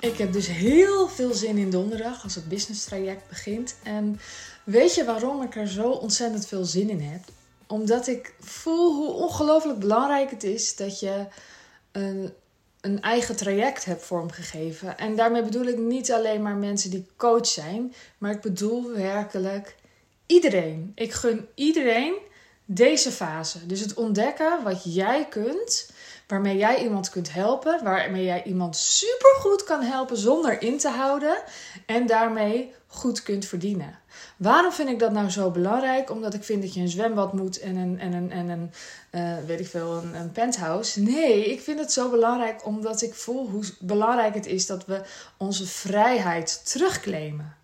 Ik heb dus heel veel zin in donderdag als het business traject begint. En weet je waarom ik er zo ontzettend veel zin in heb? Omdat ik voel hoe ongelooflijk belangrijk het is dat je een, een eigen traject hebt vormgegeven. En daarmee bedoel ik niet alleen maar mensen die coach zijn, maar ik bedoel werkelijk iedereen. Ik gun iedereen deze fase. Dus het ontdekken wat jij kunt waarmee jij iemand kunt helpen, waarmee jij iemand supergoed kan helpen zonder in te houden en daarmee goed kunt verdienen. Waarom vind ik dat nou zo belangrijk? Omdat ik vind dat je een zwembad moet en een, en een, en een uh, weet ik veel, een, een penthouse. Nee, ik vind het zo belangrijk omdat ik voel hoe belangrijk het is dat we onze vrijheid terugclaimen.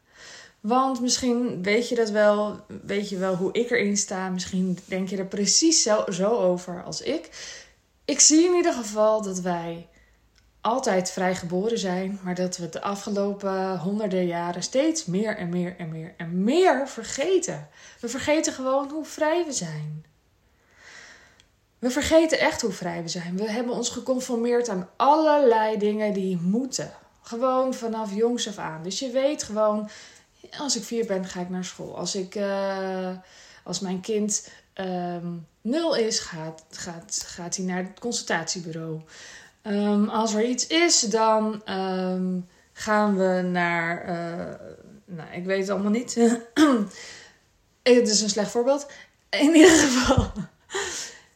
Want misschien weet je dat wel, weet je wel hoe ik erin sta. Misschien denk je er precies zo, zo over als ik ik zie in ieder geval dat wij altijd vrij geboren zijn, maar dat we de afgelopen honderden jaren steeds meer en meer en meer en meer vergeten. We vergeten gewoon hoe vrij we zijn. We vergeten echt hoe vrij we zijn. We hebben ons geconformeerd aan allerlei dingen die moeten. Gewoon vanaf jongs af aan. Dus je weet gewoon, als ik vier ben, ga ik naar school. Als, ik, uh, als mijn kind um, nul is, gaat, gaat, gaat hij naar het consultatiebureau. Um, als er iets is, dan um, gaan we naar. Uh, nou, ik weet het allemaal niet. het is een slecht voorbeeld. In ieder geval.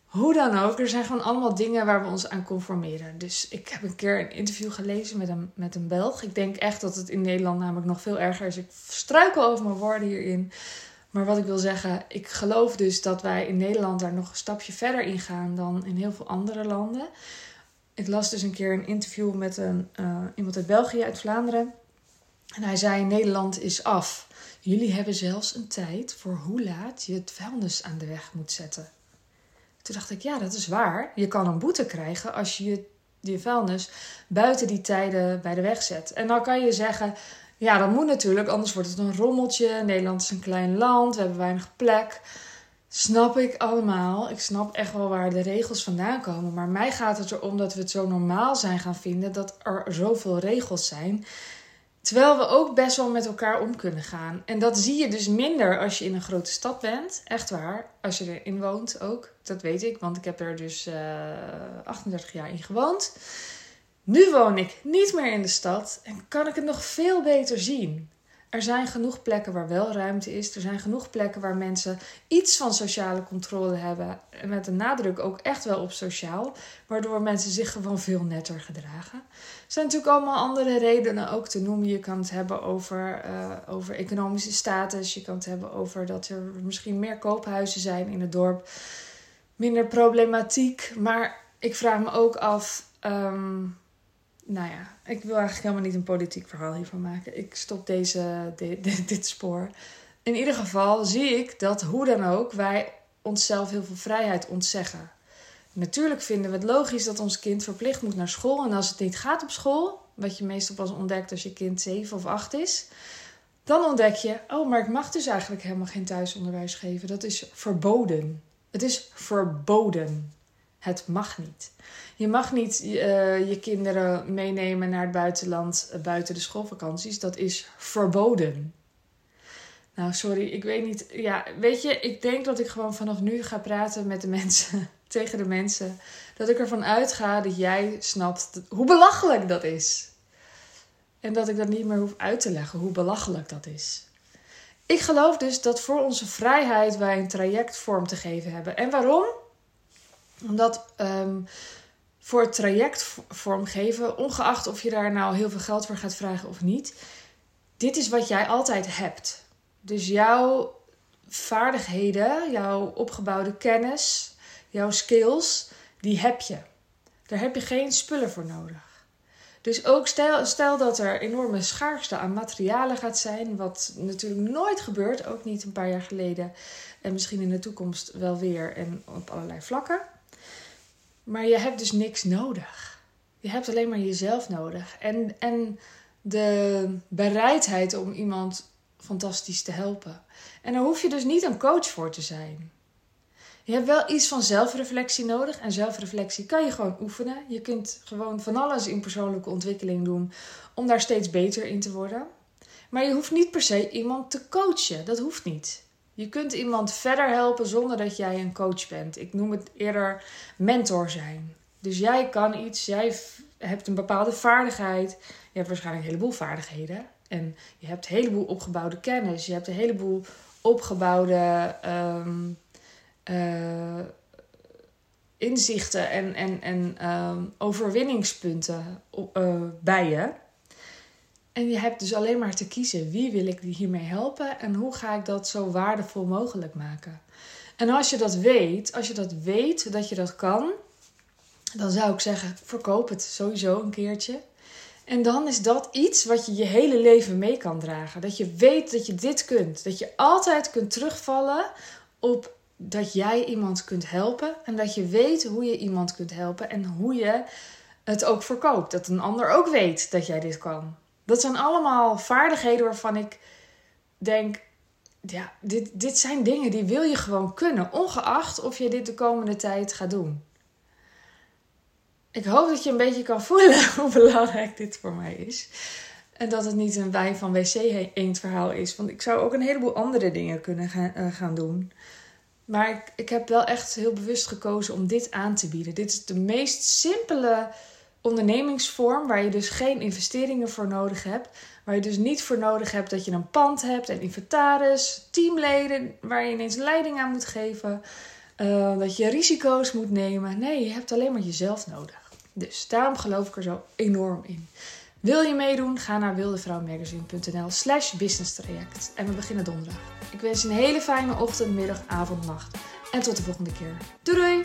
Hoe dan ook, er zijn gewoon allemaal dingen waar we ons aan conformeren. Dus ik heb een keer een interview gelezen met een, met een Belg. Ik denk echt dat het in Nederland namelijk nog veel erger is. Ik struikel over mijn woorden hierin. Maar wat ik wil zeggen, ik geloof dus dat wij in Nederland daar nog een stapje verder in gaan dan in heel veel andere landen. Ik las dus een keer een interview met een, uh, iemand uit België, uit Vlaanderen. En hij zei: Nederland is af. Jullie hebben zelfs een tijd voor hoe laat je het vuilnis aan de weg moet zetten. Toen dacht ik: ja, dat is waar. Je kan een boete krijgen als je je vuilnis buiten die tijden bij de weg zet. En dan kan je zeggen: ja, dat moet natuurlijk, anders wordt het een rommeltje. Nederland is een klein land, we hebben weinig plek. Snap ik allemaal. Ik snap echt wel waar de regels vandaan komen. Maar mij gaat het erom dat we het zo normaal zijn gaan vinden dat er zoveel regels zijn. Terwijl we ook best wel met elkaar om kunnen gaan. En dat zie je dus minder als je in een grote stad bent. Echt waar. Als je erin woont ook. Dat weet ik, want ik heb er dus eh, 38 jaar in gewoond. Nu woon ik niet meer in de stad en kan ik het nog veel beter zien. Er zijn genoeg plekken waar wel ruimte is. Er zijn genoeg plekken waar mensen iets van sociale controle hebben. En met een nadruk ook echt wel op sociaal. Waardoor mensen zich gewoon veel netter gedragen. Er zijn natuurlijk allemaal andere redenen ook te noemen. Je kan het hebben over, uh, over economische status. Je kan het hebben over dat er misschien meer koophuizen zijn in het dorp. Minder problematiek. Maar ik vraag me ook af. Um, nou ja, ik wil eigenlijk helemaal niet een politiek verhaal hiervan maken. Ik stop deze, dit, spoor. In ieder geval zie ik dat hoe dan ook wij onszelf heel veel vrijheid ontzeggen. Natuurlijk vinden we het logisch dat ons kind verplicht moet naar school. En als het niet gaat op school, wat je meestal pas ontdekt als je kind 7 of 8 is, dan ontdek je: oh, maar ik mag dus eigenlijk helemaal geen thuisonderwijs geven. Dat is verboden. Het is verboden. Het mag niet. Je mag niet uh, je kinderen meenemen naar het buitenland uh, buiten de schoolvakanties. Dat is verboden. Nou, sorry, ik weet niet. Ja, weet je, ik denk dat ik gewoon vanaf nu ga praten met de mensen, tegen de mensen. Dat ik ervan uitga dat jij snapt hoe belachelijk dat is. En dat ik dat niet meer hoef uit te leggen, hoe belachelijk dat is. Ik geloof dus dat voor onze vrijheid wij een traject vorm te geven hebben. En waarom? Omdat um, voor het traject vormgeven, ongeacht of je daar nou heel veel geld voor gaat vragen of niet, dit is wat jij altijd hebt. Dus jouw vaardigheden, jouw opgebouwde kennis, jouw skills, die heb je. Daar heb je geen spullen voor nodig. Dus ook stel, stel dat er enorme schaarste aan materialen gaat zijn, wat natuurlijk nooit gebeurt, ook niet een paar jaar geleden en misschien in de toekomst wel weer en op allerlei vlakken. Maar je hebt dus niks nodig. Je hebt alleen maar jezelf nodig. En, en de bereidheid om iemand fantastisch te helpen. En daar hoef je dus niet een coach voor te zijn. Je hebt wel iets van zelfreflectie nodig. En zelfreflectie kan je gewoon oefenen. Je kunt gewoon van alles in persoonlijke ontwikkeling doen om daar steeds beter in te worden. Maar je hoeft niet per se iemand te coachen. Dat hoeft niet. Je kunt iemand verder helpen zonder dat jij een coach bent. Ik noem het eerder mentor zijn. Dus jij kan iets, jij hebt een bepaalde vaardigheid. Je hebt waarschijnlijk een heleboel vaardigheden. En je hebt een heleboel opgebouwde kennis. Je hebt een heleboel opgebouwde um, uh, inzichten en, en, en um, overwinningspunten uh, bij je. En je hebt dus alleen maar te kiezen wie wil ik hiermee helpen en hoe ga ik dat zo waardevol mogelijk maken. En als je dat weet, als je dat weet dat je dat kan, dan zou ik zeggen: verkoop het sowieso een keertje. En dan is dat iets wat je je hele leven mee kan dragen. Dat je weet dat je dit kunt. Dat je altijd kunt terugvallen op dat jij iemand kunt helpen. En dat je weet hoe je iemand kunt helpen. En hoe je het ook verkoopt. Dat een ander ook weet dat jij dit kan. Dat zijn allemaal vaardigheden waarvan ik denk: ja, dit, dit zijn dingen die wil je gewoon kunnen. Ongeacht of je dit de komende tijd gaat doen ik hoop dat je een beetje kan voelen hoe belangrijk dit voor mij is. En dat het niet een wijn van wc eend verhaal is. Want ik zou ook een heleboel andere dingen kunnen gaan, uh, gaan doen. Maar ik, ik heb wel echt heel bewust gekozen om dit aan te bieden. Dit is de meest simpele ondernemingsvorm waar je dus geen investeringen voor nodig hebt. Waar je dus niet voor nodig hebt dat je een pand hebt en inventaris, teamleden waar je ineens leiding aan moet geven. Uh, dat je risico's moet nemen. Nee, je hebt alleen maar jezelf nodig. Dus daarom geloof ik er zo enorm in. Wil je meedoen? Ga naar wildevrouwmagazine.nl slash business traject. En we beginnen donderdag. Ik wens je een hele fijne ochtend, middag, avond, nacht. En tot de volgende keer. Doei!